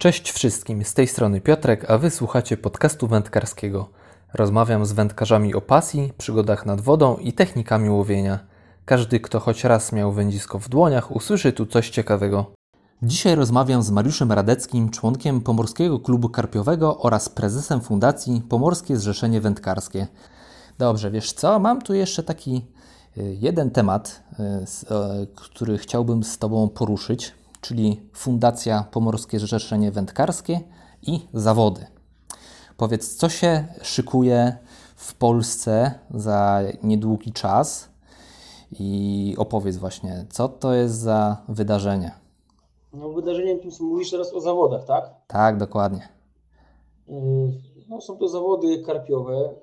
Cześć wszystkim, z tej strony Piotrek, a wy słuchacie podcastu wędkarskiego. Rozmawiam z wędkarzami o pasji, przygodach nad wodą i technikami łowienia. Każdy, kto choć raz miał wędzisko w dłoniach, usłyszy tu coś ciekawego. Dzisiaj rozmawiam z Mariuszem Radeckim, członkiem Pomorskiego Klubu Karpiowego oraz prezesem Fundacji Pomorskie Zrzeszenie Wędkarskie. Dobrze, wiesz co? Mam tu jeszcze taki y, jeden temat, y, który chciałbym z Tobą poruszyć, czyli Fundacja Pomorskie Zrzeszenie Wędkarskie i zawody. Powiedz, co się szykuje w Polsce za niedługi czas i opowiedz właśnie, co to jest za wydarzenie. No, wydarzeniem tym mówisz teraz o zawodach, tak? Tak, dokładnie. No, są to zawody karpiowe,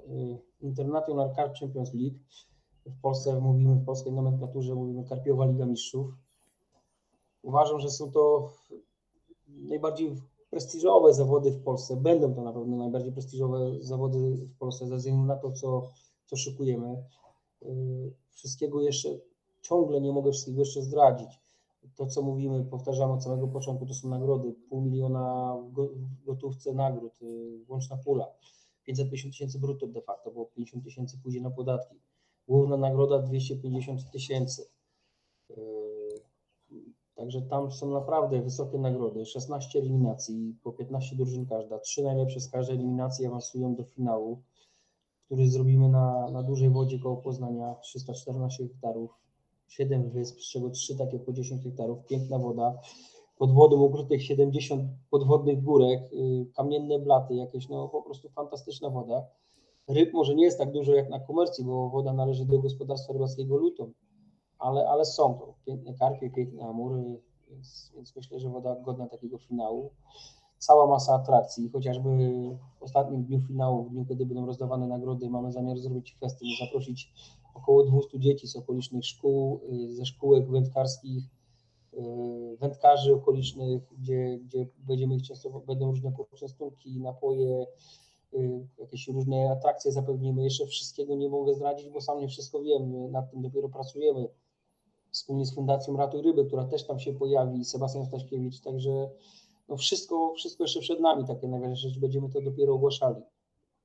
International Carp Champions League. W Polsce mówimy, w polskiej nomenklaturze mówimy Karpiowa Liga Mistrzów. Uważam, że są to najbardziej prestiżowe zawody w Polsce. Będą to na pewno najbardziej prestiżowe zawody w Polsce, ze względu na to, co, co szykujemy. Wszystkiego jeszcze, ciągle nie mogę wszystkiego jeszcze zdradzić. To, co mówimy, powtarzamy od samego początku, to są nagrody. Pół miliona w gotówce nagród, łączna pula. 550 tysięcy brutto de facto, bo 50 tysięcy pójdzie na podatki. Główna nagroda 250 tysięcy. Także tam są naprawdę wysokie nagrody. 16 eliminacji, po 15 drużyn każda. Trzy najlepsze z każdej eliminacji awansują do finału, który zrobimy na, na dużej wodzie koło Poznania, 314 hektarów, 7 wysp, z czego 3 takie po 10 hektarów, piękna woda. Pod wodą ukrytych 70 podwodnych górek, yy, kamienne blaty jakieś, no po prostu fantastyczna woda. Ryb może nie jest tak dużo jak na komercji, bo woda należy do gospodarstwa rybackiego Luton, ale, ale są to piękne karpie, piękne amury, więc, więc myślę, że woda godna takiego finału. Cała masa atrakcji, chociażby w ostatnim dniu finału, w dniu, kiedy będą rozdawane nagrody, mamy zamiar zrobić festyn, zaprosić około 200 dzieci z okolicznych szkół, ze szkółek wędkarskich, wędkarzy okolicznych, gdzie, gdzie będziemy ich często, będą różne poczęstunki, napoje, jakieś różne atrakcje zapewnimy. Jeszcze wszystkiego nie mogę zdradzić, bo sam nie wszystko wiem, nad tym dopiero pracujemy wspólnie z Fundacją Ratuj Ryby, która też tam się pojawi, Sebastian Staśkiewicz, także no wszystko, wszystko jeszcze przed nami, takie najważniejsze rzeczy, będziemy to dopiero ogłaszali.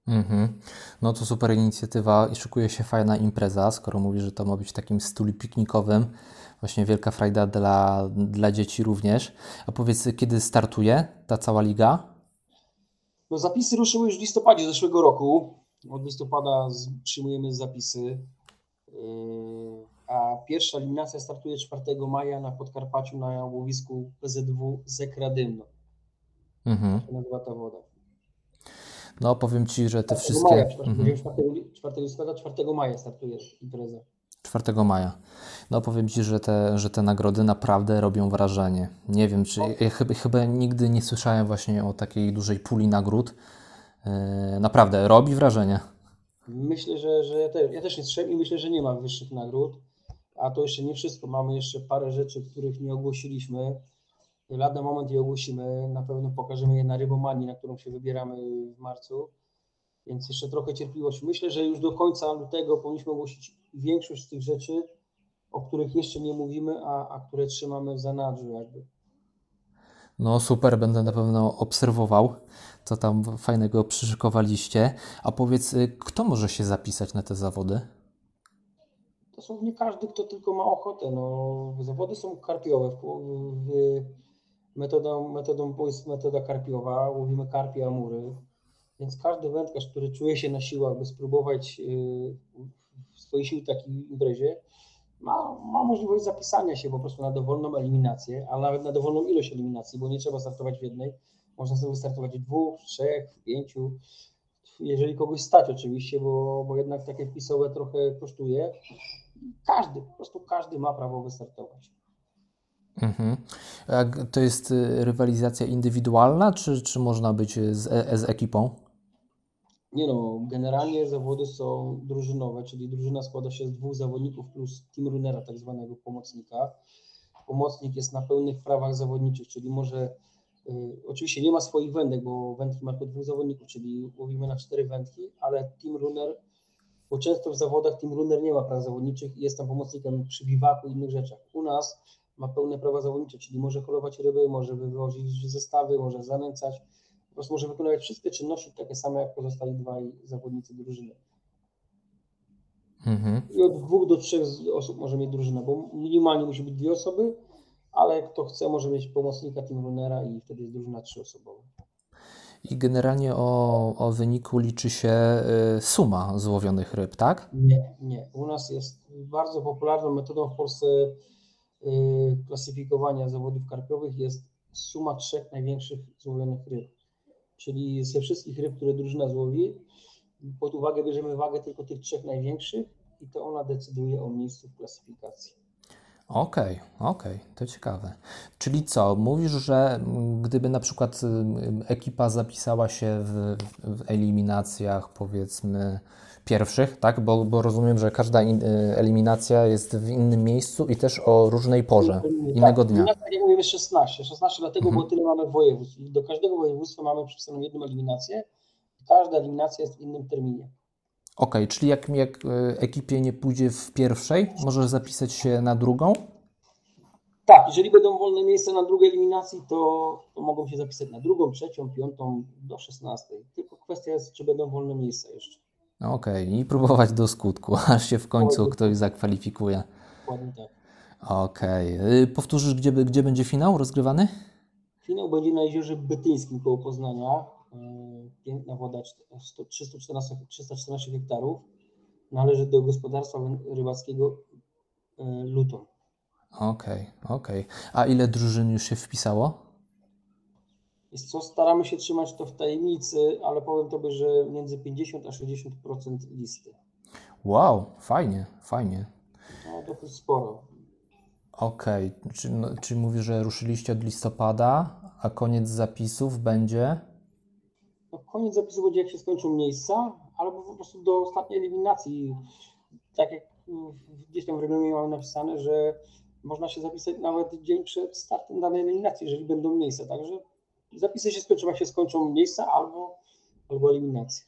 Mhm. No to super inicjatywa i szykuje się fajna impreza, skoro mówisz, że to ma być takim stuli piknikowym, właśnie wielka frajda dla, dla dzieci również. A powiedz, kiedy startuje ta cała liga? No zapisy ruszyły już w listopadzie zeszłego roku. Od listopada przyjmujemy zapisy. Yy, a pierwsza eliminacja startuje 4 maja na Podkarpaciu na łowisku PZW Zekradymno. Mhm. To nazywa ta woda. No powiem Ci, że te 4 wszystkie... Maja, 4, mhm. 4 listopada, 4 maja startuje impreza. 4 maja. No powiem Ci, że te, że te nagrody naprawdę robią wrażenie. Nie wiem, czy... Ja chyba, chyba nigdy nie słyszałem właśnie o takiej dużej puli nagród. Yy, naprawdę, robi wrażenie. Myślę, że, że ja, też, ja też nie słyszałem i myślę, że nie ma wyższych nagród. A to jeszcze nie wszystko. Mamy jeszcze parę rzeczy, których nie ogłosiliśmy. Lada moment je ogłosimy. Na pewno pokażemy je na Rybomanii, na którą się wybieramy w marcu. Więc jeszcze trochę cierpliwości. Myślę, że już do końca lutego powinniśmy ogłosić większość z tych rzeczy, o których jeszcze nie mówimy, a, a które trzymamy w zanadrzu jakby. No super, będę na pewno obserwował, co tam fajnego przyszykowaliście. A powiedz, y, kto może się zapisać na te zawody? Dosłownie każdy, kto tylko ma ochotę. No, zawody są karpiowe. W, metodą, metodą jest metoda karpiowa, łowimy karpie, amury, więc każdy wędkarz, który czuje się na siłach, by spróbować yy, swoje siły w takiej imprezie, ma, ma możliwość zapisania się po prostu na dowolną eliminację, ale nawet na dowolną ilość eliminacji, bo nie trzeba startować w jednej. Można sobie wystartować w dwóch, trzech, w pięciu. Jeżeli kogoś stać oczywiście, bo, bo jednak takie wpisowe trochę kosztuje, każdy, po prostu każdy ma prawo wystartować. Mhm. To jest y, rywalizacja indywidualna, czy, czy można być z, e, z ekipą? Nie no, generalnie zawody są drużynowe, czyli drużyna składa się z dwóch zawodników plus team runnera, tak zwanego pomocnika. Pomocnik jest na pełnych prawach zawodniczych, czyli może, y, oczywiście nie ma swoich wędek, bo wędki ma tylko dwóch zawodników, czyli łowimy na cztery wędki, ale team runner bo często w zawodach team runner nie ma praw zawodniczych i jest tam pomocnikiem przy biwaku i innych rzeczach. U nas ma pełne prawa zawodnicze, czyli może holować ryby, może wywozić zestawy, może zanęcać, po prostu może wykonywać wszystkie czynności takie same jak pozostali dwaj zawodnicy drużyny. Mhm. I od dwóch do trzech osób może mieć drużynę, bo minimalnie musi być dwie osoby, ale kto chce może mieć pomocnika team runnera i wtedy jest drużyna trzyosobowa. I generalnie o, o wyniku liczy się y, suma złowionych ryb, tak? Nie, nie. U nas jest bardzo popularną metodą w Polsce y, klasyfikowania zawodów karpiowych jest suma trzech największych złowionych ryb. Czyli ze wszystkich ryb, które drużyna złowi, pod uwagę bierzemy wagę tylko tych trzech największych i to ona decyduje o miejscu w klasyfikacji. Okej, okay, okej, okay, to ciekawe. Czyli co, mówisz, że gdyby na przykład ekipa zapisała się w, w eliminacjach, powiedzmy, pierwszych, tak? Bo, bo rozumiem, że każda in, y, eliminacja jest w innym miejscu i też o różnej porze, tak, innego dnia. Tak, jak mówimy 16. 16 dlatego, mhm. bo tyle mamy województw. Do każdego województwa mamy przypisaną jedną eliminację. Każda eliminacja jest w innym terminie. Ok, czyli jak, jak e, ekipie nie pójdzie w pierwszej, możesz zapisać się na drugą? Tak, jeżeli będą wolne miejsca na drugiej eliminacji, to, to mogą się zapisać na drugą, trzecią, piątą, do szesnastej. Tylko kwestia jest, czy będą wolne miejsca jeszcze. Okej, okay. i próbować do skutku, aż się w końcu ktoś zakwalifikuje. Dokładnie tak. Okej. Okay. Powtórzysz, gdzie, gdzie będzie finał rozgrywany? Finał będzie na jeziorze Bytyńskim koło Poznania. Piękna woda, 314, 314 hektarów. Należy do gospodarstwa rybackiego e, Luton. Okej, okay, okej. Okay. A ile drużyn już się wpisało? Jest co, staramy się trzymać to w tajemnicy, ale powiem Tobie, że między 50 a 60% listy. Wow, fajnie, fajnie. No, dosyć sporo. Okej, okay. czy, no, mówisz, że ruszyliście od listopada, a koniec zapisów będzie? Koniec zapisów będzie jak się skończą miejsca, albo po prostu do ostatniej eliminacji. Tak jak gdzieś tam w regulaminie mamy napisane, że można się zapisać nawet dzień przed startem danej eliminacji, jeżeli będą miejsca. Także zapisy się skończą, jak się skończą miejsca albo, albo eliminacje.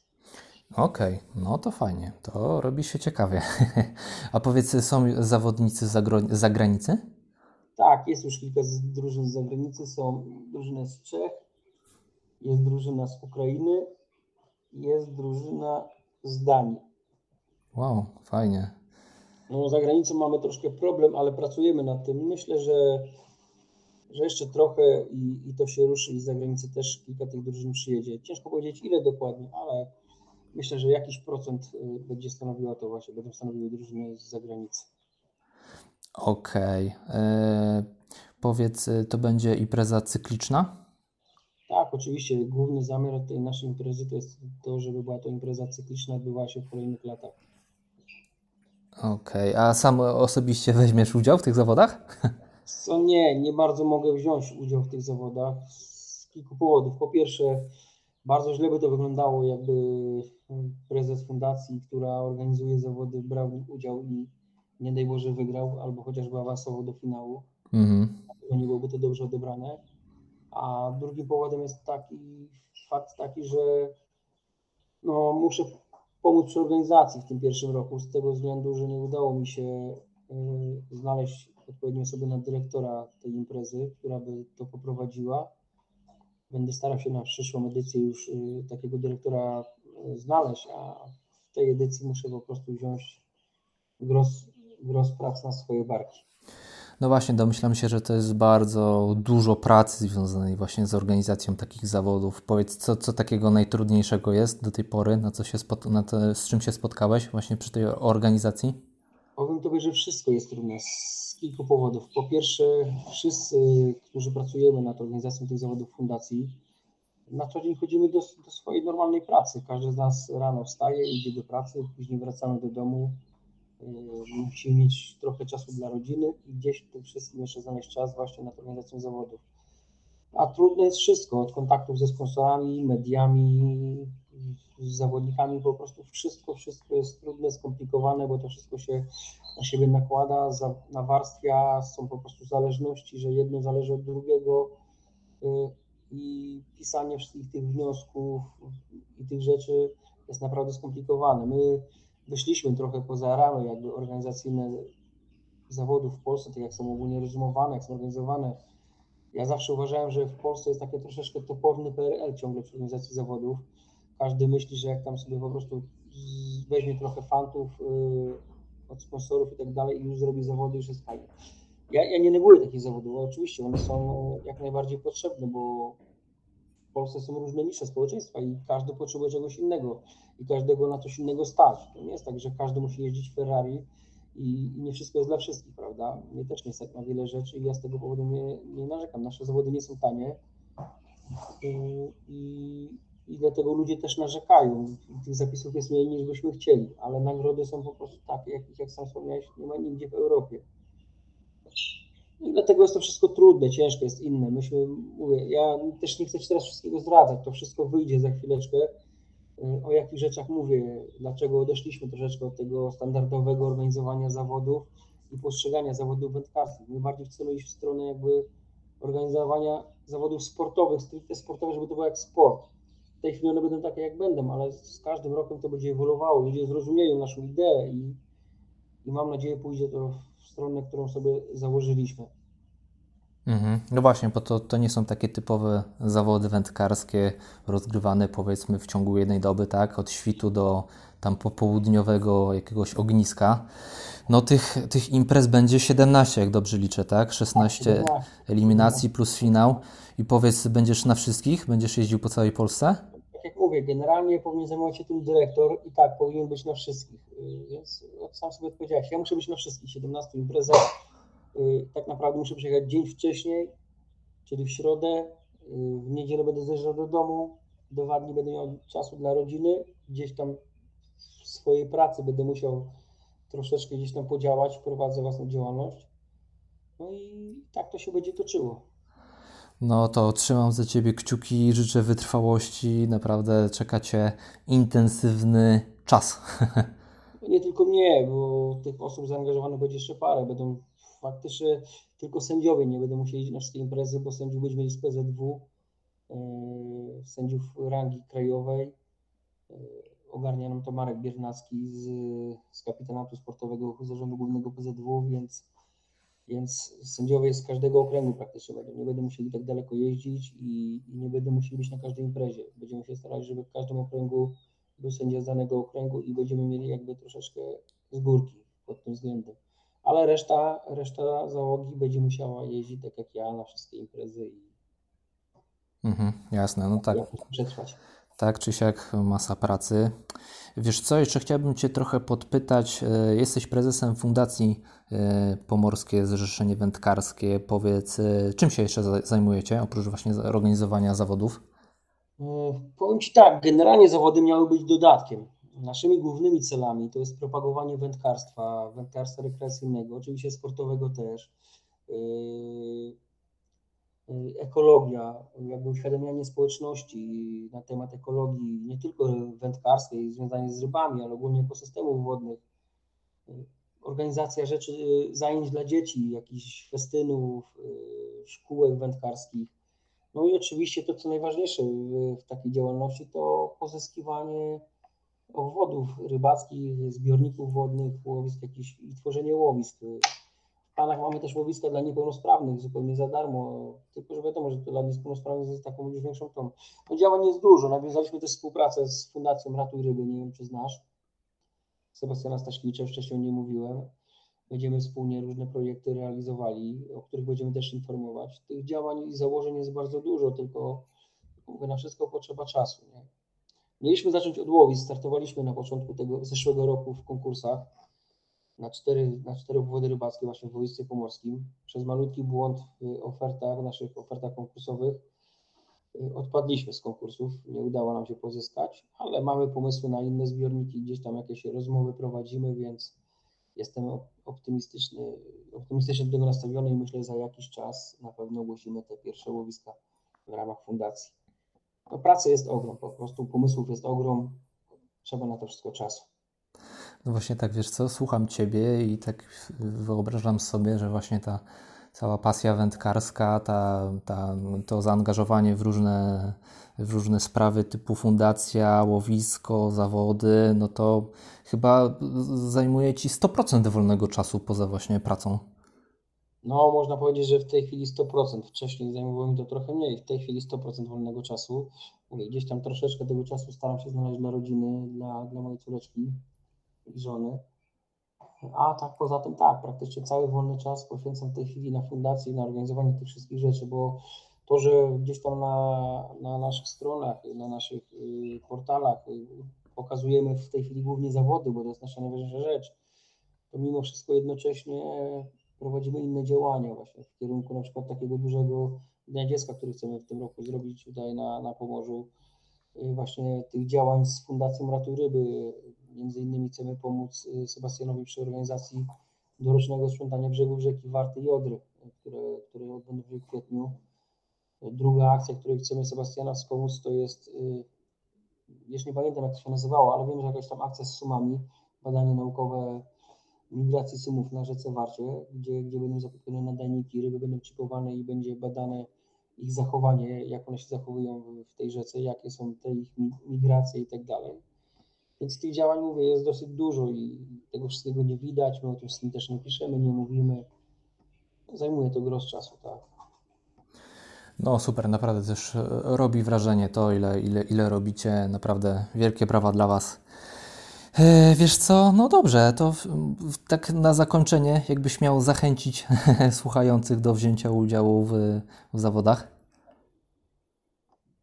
Okej, okay, no to fajnie, to robi się ciekawie. A powiedz, są zawodnicy z zagranicy? Tak, jest już kilka drużyn z zagranicy, są drużyny z Czech, jest drużyna z Ukrainy, jest drużyna z Danii. Wow, fajnie. No, za granicą mamy troszkę problem, ale pracujemy nad tym. Myślę, że, że jeszcze trochę i, i to się ruszy i z zagranicy też kilka tych drużyn przyjedzie. Ciężko powiedzieć ile dokładnie, ale myślę, że jakiś procent y, będzie stanowiła to właśnie, będą stanowiły drużyny z zagranicy. Okej. Okay. E, powiedz, y, to będzie impreza cykliczna? Tak, oczywiście. Główny zamiar tej naszej imprezy to jest to, żeby była to impreza cykliczna, odbywała się w kolejnych latach. Okej, okay. a sam osobiście weźmiesz udział w tych zawodach? Co nie, nie bardzo mogę wziąć udział w tych zawodach z kilku powodów. Po pierwsze, bardzo źle by to wyglądało, jakby prezes fundacji, która organizuje zawody, brał w nich udział i nie daj Boże wygrał, albo chociażby awansował do finału. Mhm. Nie byłoby to dobrze odebrane. A drugim powodem jest taki fakt taki, że no, muszę pomóc przy organizacji w tym pierwszym roku, z tego względu, że nie udało mi się y, znaleźć odpowiedniej osoby na dyrektora tej imprezy, która by to poprowadziła. Będę starał się na przyszłą edycję już y, takiego dyrektora y, znaleźć, a w tej edycji muszę po prostu wziąć gros, gros prac na swoje barki. No właśnie, domyślam się, że to jest bardzo dużo pracy związanej właśnie z organizacją takich zawodów. Powiedz, co, co takiego najtrudniejszego jest do tej pory, na co się na to, z czym się spotkałeś właśnie przy tej organizacji? Powiem Tobie, że wszystko jest trudne z kilku powodów. Po pierwsze, wszyscy, którzy pracujemy nad organizacją tych zawodów fundacji, na co dzień chodzimy do, do swojej normalnej pracy. Każdy z nas rano wstaje, idzie do pracy, później wracamy do domu, Y, musimy mieć trochę czasu dla rodziny i gdzieś w tym wszystkim jeszcze znaleźć czas właśnie na organizację zawodów. A trudne jest wszystko, od kontaktów ze sponsorami, mediami, z zawodnikami, po prostu wszystko, wszystko jest trudne, skomplikowane, bo to wszystko się na siebie nakłada, nawarstwia, są po prostu zależności, że jedno zależy od drugiego y, i pisanie wszystkich tych wniosków i tych rzeczy jest naprawdę skomplikowane. My wyszliśmy trochę poza ramy jakby organizacyjne zawodów w Polsce, tak jak są ogólnie rozumowane, jak są organizowane. Ja zawsze uważałem, że w Polsce jest takie troszeczkę toporny PRL ciągle przy organizacji zawodów. Każdy myśli, że jak tam sobie po prostu weźmie trochę fantów yy, od sponsorów i tak dalej i już zrobi zawody, już jest fajnie. Ja, ja nie neguję takich zawodów, oczywiście one są jak najbardziej potrzebne, bo w Polsce są różne nisze społeczeństwa i każdy potrzebuje czegoś innego i każdego na coś innego stać. To nie jest tak, że każdy musi jeździć Ferrari i, nie wszystko jest dla wszystkich, prawda? Mnie też nie stać na wiele rzeczy i ja z tego powodu nie, nie narzekam. Nasze zawody nie są tanie i, i, i dlatego ludzie też narzekają. Tych zapisów jest mniej niż byśmy chcieli, ale nagrody są po prostu takie, jakich jak sam wspomniałeś, nie ma nigdzie w Europie. I dlatego jest to wszystko trudne, ciężkie, jest inne. Myśmy, mówię, ja też nie chcę Ci teraz wszystkiego zdradzać, to wszystko wyjdzie za chwileczkę. O jakich rzeczach mówię, dlaczego odeszliśmy troszeczkę od tego standardowego organizowania zawodów i postrzegania zawodów wędkarskich. My bardziej chcemy iść w stronę jakby organizowania zawodów sportowych, stricte sportowych, żeby to było jak sport. W tej chwili one będą takie jak będą, ale z każdym rokiem to będzie ewoluowało, ludzie zrozumieją naszą ideę i, i mam nadzieję pójdzie to stronę, którą sobie założyliśmy. Mhm. No właśnie, bo to, to nie są takie typowe zawody wędkarskie rozgrywane powiedzmy w ciągu jednej doby, tak? Od świtu do tam popołudniowego jakiegoś ogniska. No tych, tych imprez będzie 17, jak dobrze liczę, tak? 16 eliminacji plus finał. I powiedz, będziesz na wszystkich? Będziesz jeździł po całej Polsce? Mówię, generalnie powinien zajmować się tym dyrektor i tak, powinien być na wszystkich. Y, więc sam sobie odpowiedziałeś, ja muszę być na wszystkich 17 imprezach Y, tak naprawdę muszę przyjechać dzień wcześniej, czyli w środę. Y, w niedzielę będę zjeżdżał do domu, dwa dni będę miał czasu dla rodziny. Gdzieś tam w swojej pracy będę musiał troszeczkę gdzieś tam podziałać, prowadzę własną działalność. No i tak to się będzie toczyło. No to trzymam za Ciebie kciuki, życzę wytrwałości. Naprawdę czeka Cię intensywny czas. Nie tylko mnie, bo tych osób zaangażowanych będzie jeszcze parę. Będą faktycznie tylko sędziowie nie będą musieli iść na wszystkie imprezy, bo sędziów będziemy mieli z PZW, e, sędziów rangi krajowej. E, ogarnia nam to Marek Biernacki z, z kapitanatu sportowego zarządu głównego PZW, więc, więc sędziowie z każdego okręgu praktycznie będą. Nie będą musieli tak daleko jeździć i, i nie będą musieli być na każdej imprezie. Będziemy się starali, żeby w każdym okręgu był sędzia z danego okręgu i będziemy mieli jakby troszeczkę z górki pod tym względem ale reszta, reszta załogi będzie musiała jeździć tak jak ja na wszystkie imprezy i mhm, jasne, no tak. Przetrwać. Tak czy siak masa pracy. Wiesz co, jeszcze chciałbym Cię trochę podpytać. E, jesteś prezesem Fundacji e, Pomorskie Zrzeszenie Wędkarskie. Powiedz, e, czym się jeszcze zajmujecie, oprócz właśnie organizowania zawodów? Powiem Ci tak, generalnie zawody miały być dodatkiem Naszymi głównymi celami to jest propagowanie wędkarstwa, wędkarstwa rekreacyjnego, oczywiście sportowego też, ekologia, jakby uświadamianie społeczności na temat ekologii, nie tylko wędkarskiej, związanej z rybami, ale ogólnie ekosystemów wodnych, yy, organizacja rzeczy, zajęć dla dzieci, jakichś festynów, szkółek wędkarskich. No i oczywiście to, co najważniejsze w takiej działalności, to pozyskiwanie obwodów rybackich, zbiorników wodnych, łowisk jakichś i tworzenie łowisk. W planach mamy też łowiska dla niepełnosprawnych zupełnie za darmo, tylko że wiadomo, że to dla niepełnosprawnych jest taką już większą tą. No działań jest dużo. Nawiązaliśmy też współpracę z Fundacją Ratuj Ryby, nie wiem czy znasz. Sebastiana Staśkiewicza, wcześniej nie mówiłem. Będziemy wspólnie różne projekty realizowali, o których będziemy też informować. Tych działań i założeń jest bardzo dużo, tylko na wszystko potrzeba czasu. Nie? Mieliśmy zacząć od łowisk. Startowaliśmy na początku tego zeszłego roku w konkursach na cztery, na cztery obwody rybackie właśnie w województwie pomorskim. Przez malutki błąd w ofertach, naszych ofertach konkursowych y, odpadliśmy z konkursów. Nie udało nam się pozyskać, ale mamy pomysły na inne zbiorniki, gdzieś tam jakieś rozmowy prowadzimy, więc jestem optymistyczny, optymistycznie do tego nastawiony i myślę, że za jakiś czas na pewno ogłosimy te pierwsze łowiska w ramach fundacji no pracy jest ogrom, po prostu pomysłów jest ogrom, trzeba na to wszystko czasu. No właśnie tak, wiesz co, słucham Ciebie i tak wyobrażam sobie, że właśnie ta cała pasja wędkarska, ta, ta, to zaangażowanie w różne, w różne sprawy typu fundacja, łowisko, zawody, no to chyba zajmuje Ci 100% wolnego czasu poza właśnie pracą. No, można powiedzieć, że w tej chwili 100%. Wcześniej zajmowało mi to trochę mniej. W tej chwili 100% wolnego czasu. Gdzieś tam troszeczkę tego czasu staram się znaleźć dla rodziny, dla, dla mojej córeczki i żony. A tak poza tym tak, praktycznie cały wolny czas poświęcam w tej chwili na fundację, na organizowanie tych wszystkich rzeczy, bo to, że gdzieś tam na, na naszych stronach, na naszych y, portalach y, pokazujemy w tej chwili głównie zawody, bo to jest nasza najważniejsza rzecz, to mimo wszystko jednocześnie prowadzimy inne działania właśnie w kierunku na przykład takiego dużego Dnia Dziecka, który chcemy w tym roku zrobić tutaj na, na Pomorzu, y, właśnie tych działań z Fundacją Ratuj Ryby, między innymi chcemy pomóc y, Sebastianowi przy organizacji dorocznego sprzątania brzegów rzeki Warty i Odry, które, które odbędą się w kwietniu. Druga akcja, której chcemy Sebastiana wspomóc, to jest, y, jeszcze nie pamiętam jak to się nazywało, ale wiem, że jakaś tam akcja z sumami, badanie naukowe migracji sumów na rzece Warcie, gdzie, gdzie będą zakupione nadajniki, ryby będą chipowane i będzie badane ich zachowanie, jak one się zachowują w tej rzece, jakie są te ich migracje i tak dalej. Więc tych działań, mówię, jest dosyć dużo i tego wszystkiego nie widać, my o tym wszystkim też nie piszemy, nie mówimy. Zajmuje to gros czasu, tak. No super, naprawdę też robi wrażenie to, ile, ile, ile robicie. Naprawdę wielkie brawa dla Was. E, wiesz co, no dobrze, to tak na zakończenie, jakbyś miał zachęcić słuchających do wzięcia udziału w, w zawodach?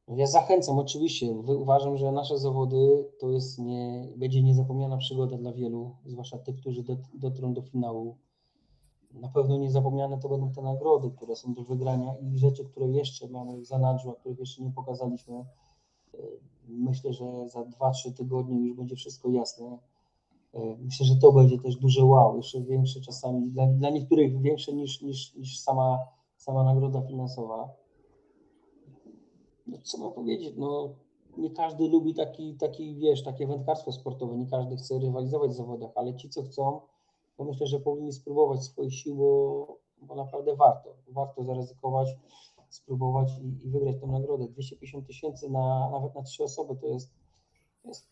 Ja zachęcam, oczywiście. Uważam, że nasze zawody to jest nie, będzie niezapomniana przygoda dla wielu, zwłaszcza tych, którzy dotrą do finału. Na pewno niezapomniane to będą te nagrody, które są do wygrania i rzeczy, które jeszcze mamy w zanadrzu, a których jeszcze nie pokazaliśmy. Myślę, że za 2-3 tygodnie już będzie wszystko jasne. Myślę, że to będzie też duże wow, jeszcze większe czasami, dla, dla niektórych większe niż, niż, niż sama, sama nagroda finansowa no, co mam powiedzieć, no nie każdy lubi taki, taki, wiesz, takie wędkarstwo sportowe, nie każdy chce rywalizować w zawodach, ale ci, co chcą, to myślę, że powinni spróbować swoich sił, bo, naprawdę warto. Warto zaryzykować, spróbować i, i wygrać tę nagrodę. 250 tysięcy na, nawet na trzy osoby to jest, jest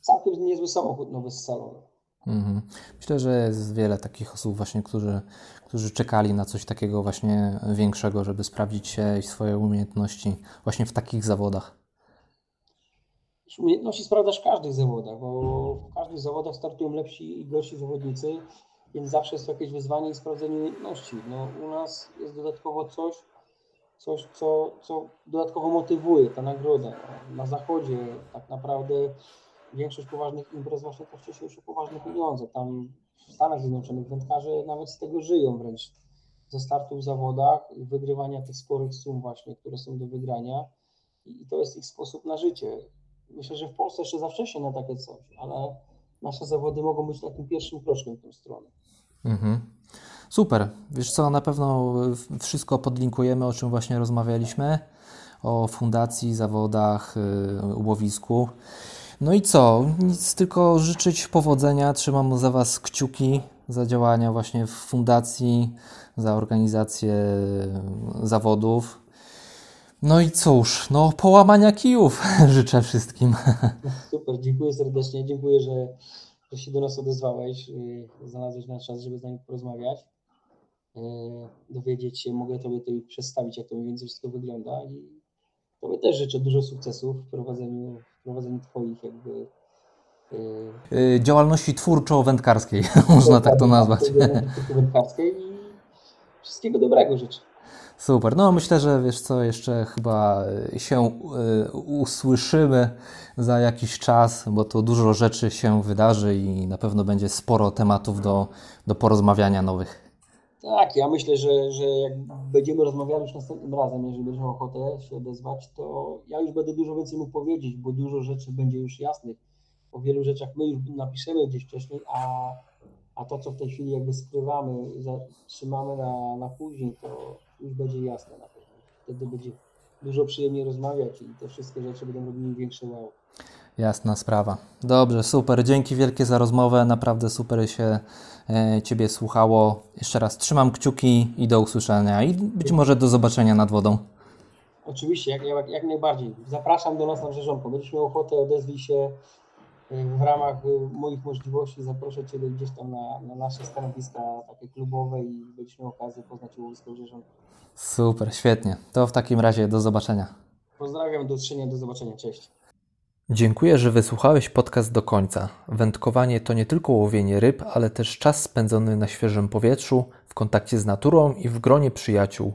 całkiem niezły samochód nowy z salonu. Mhm. Myślę, że jest wiele takich osób właśnie, którzy, którzy czekali na coś takiego właśnie większego, żeby sprawdzić się i swoje umiejętności właśnie w takich zawodach. Umiejętności sprawdzasz w każdych zawodach, bo w każdych zawodach startują lepsi i gorsi zawodnicy, więc zawsze jest jakieś wyzwanie i sprawdzenie umiejętności. No, u nas jest dodatkowo coś, coś co, co dodatkowo motywuje, ta nagroda. Na zachodzie tak naprawdę większość poważnych imprez właśnie kosztuje się już o poważne pieniądze. Tam w Stanach Zjednoczonych wędkarze nawet z tego żyją wręcz. Ze startu w zawodach, wygrywania tych sporych sum właśnie, które są do wygrania i to jest ich sposób na życie. Myślę, że w Polsce jeszcze za wcześnie na takie coś, ale nasze zawody mogą być takim pierwszym kroczkiem w tę stronę. Mhm. Super. Wiesz co, na pewno wszystko podlinkujemy, o czym właśnie rozmawialiśmy, o fundacji, zawodach, yy, łowisku. No i co? Nic tylko życzyć powodzenia. Trzymam za Was kciuki za działania właśnie w fundacji, za organizację zawodów. No i cóż, no połamania kijów życzę wszystkim. Super, dziękuję serdecznie. Dziękuję, że, że się do nas odezwałeś, y, znalazłeś na czas, żeby z nami porozmawiać. Y, dowiedzieć się, mogę Tobie to przedstawić, jak to mniej więcej wszystko wygląda i Tobie też życzę dużo sukcesów w prowadzeniu prowadzeniu Twoich jakby yy, działalności twórczo-wędkarskiej, można tak to nazwać. Wędkarskiej i wszystkiego dobrego życzę. Super. No myślę, że wiesz co, jeszcze chyba się y, usłyszymy za jakiś czas, bo to dużo rzeczy się wydarzy i na pewno będzie sporo tematów do, do porozmawiania nowych. Tak, ja myślę, że, że jak będziemy rozmawiali już następnym razem, jeżeli będziemy ochotę się odezwać, to ja już będę dużo więcej mógł powiedzieć, bo dużo rzeczy będzie już jasnych. O wielu rzeczach my już napiszemy gdzieś wcześniej, a, a to, co w tej chwili jakby skrywamy, trzymamy na, na później, to już będzie jasne na pewno. Wtedy będzie dużo przyjemniej rozmawiać i te wszystkie rzeczy będą robiły większe wow. Jasna sprawa. Dobrze, super. Dzięki wielkie za rozmowę. Naprawdę super się e, Ciebie słuchało. Jeszcze raz trzymam kciuki i do usłyszenia. I być może do zobaczenia nad wodą. Oczywiście, jak, jak, jak najbardziej. Zapraszam do nas na Brzeżonko. Będziesz miał ochotę, odezwij się y, w ramach y, moich możliwości. Zaproszę Cię gdzieś tam na, na nasze stanowiska takie klubowe i będziesz miał okazję poznać łowisko Brzeżonko. Super, świetnie. To w takim razie do zobaczenia. Pozdrawiam, do usłyszenia, do zobaczenia. Cześć. Dziękuję, że wysłuchałeś podcast do końca. Wędkowanie to nie tylko łowienie ryb, ale też czas spędzony na świeżym powietrzu, w kontakcie z naturą i w gronie przyjaciół.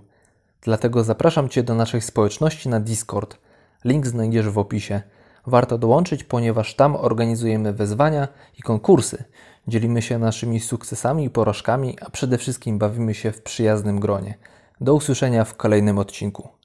Dlatego zapraszam Cię do naszej społeczności na Discord. Link znajdziesz w opisie. Warto dołączyć, ponieważ tam organizujemy wyzwania i konkursy. Dzielimy się naszymi sukcesami i porażkami, a przede wszystkim bawimy się w przyjaznym gronie. Do usłyszenia w kolejnym odcinku.